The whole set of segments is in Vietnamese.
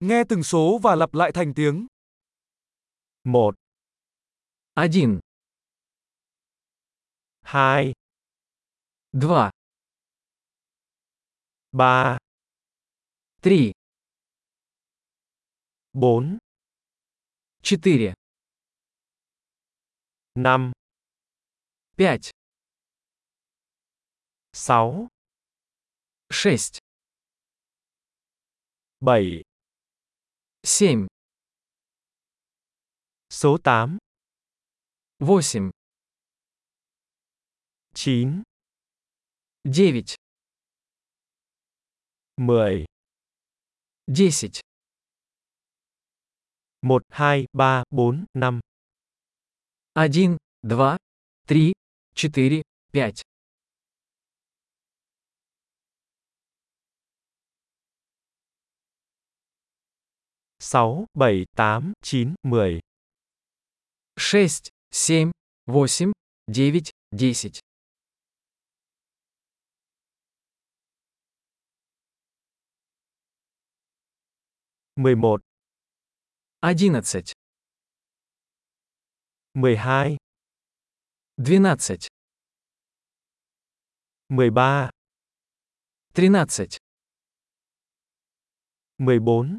Nghe từng số và lặp lại thành tiếng. 1, 1, 2, 2, 3, 3, 4, 4, 5, 5, 6, 6, 7, 7, số 8, 8, 9, 9, 10, 10, 1, 2, 3, 4, 5, 1, 2, 3, 4, 5, 6, 7, 8, 9, 10, 6, 7, 8, 9, 10, 11, 11, 12, 12, 13, 13, 14,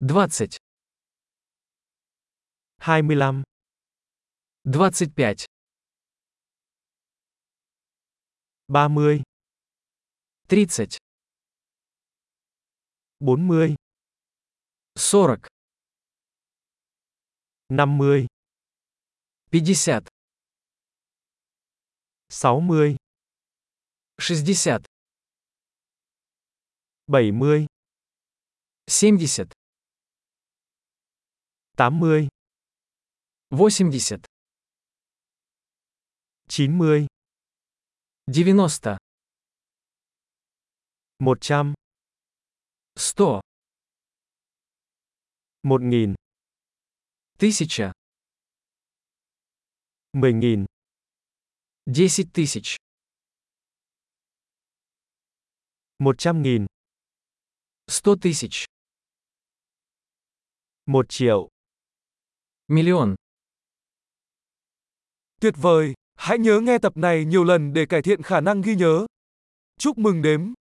20, 25, 25, 30, 30, 40, 40, 50, 50, 60, 60, 70, 70, 80, 80, 90, 90, 100, 100, 1000, 1000, 10000, 10 тысяч, 100.000, 100 тысяч, 1 triệu. миллион. Tuyệt vời! Hãy nhớ nghe tập này nhiều lần để cải thiện khả năng ghi nhớ. Chúc mừng đếm!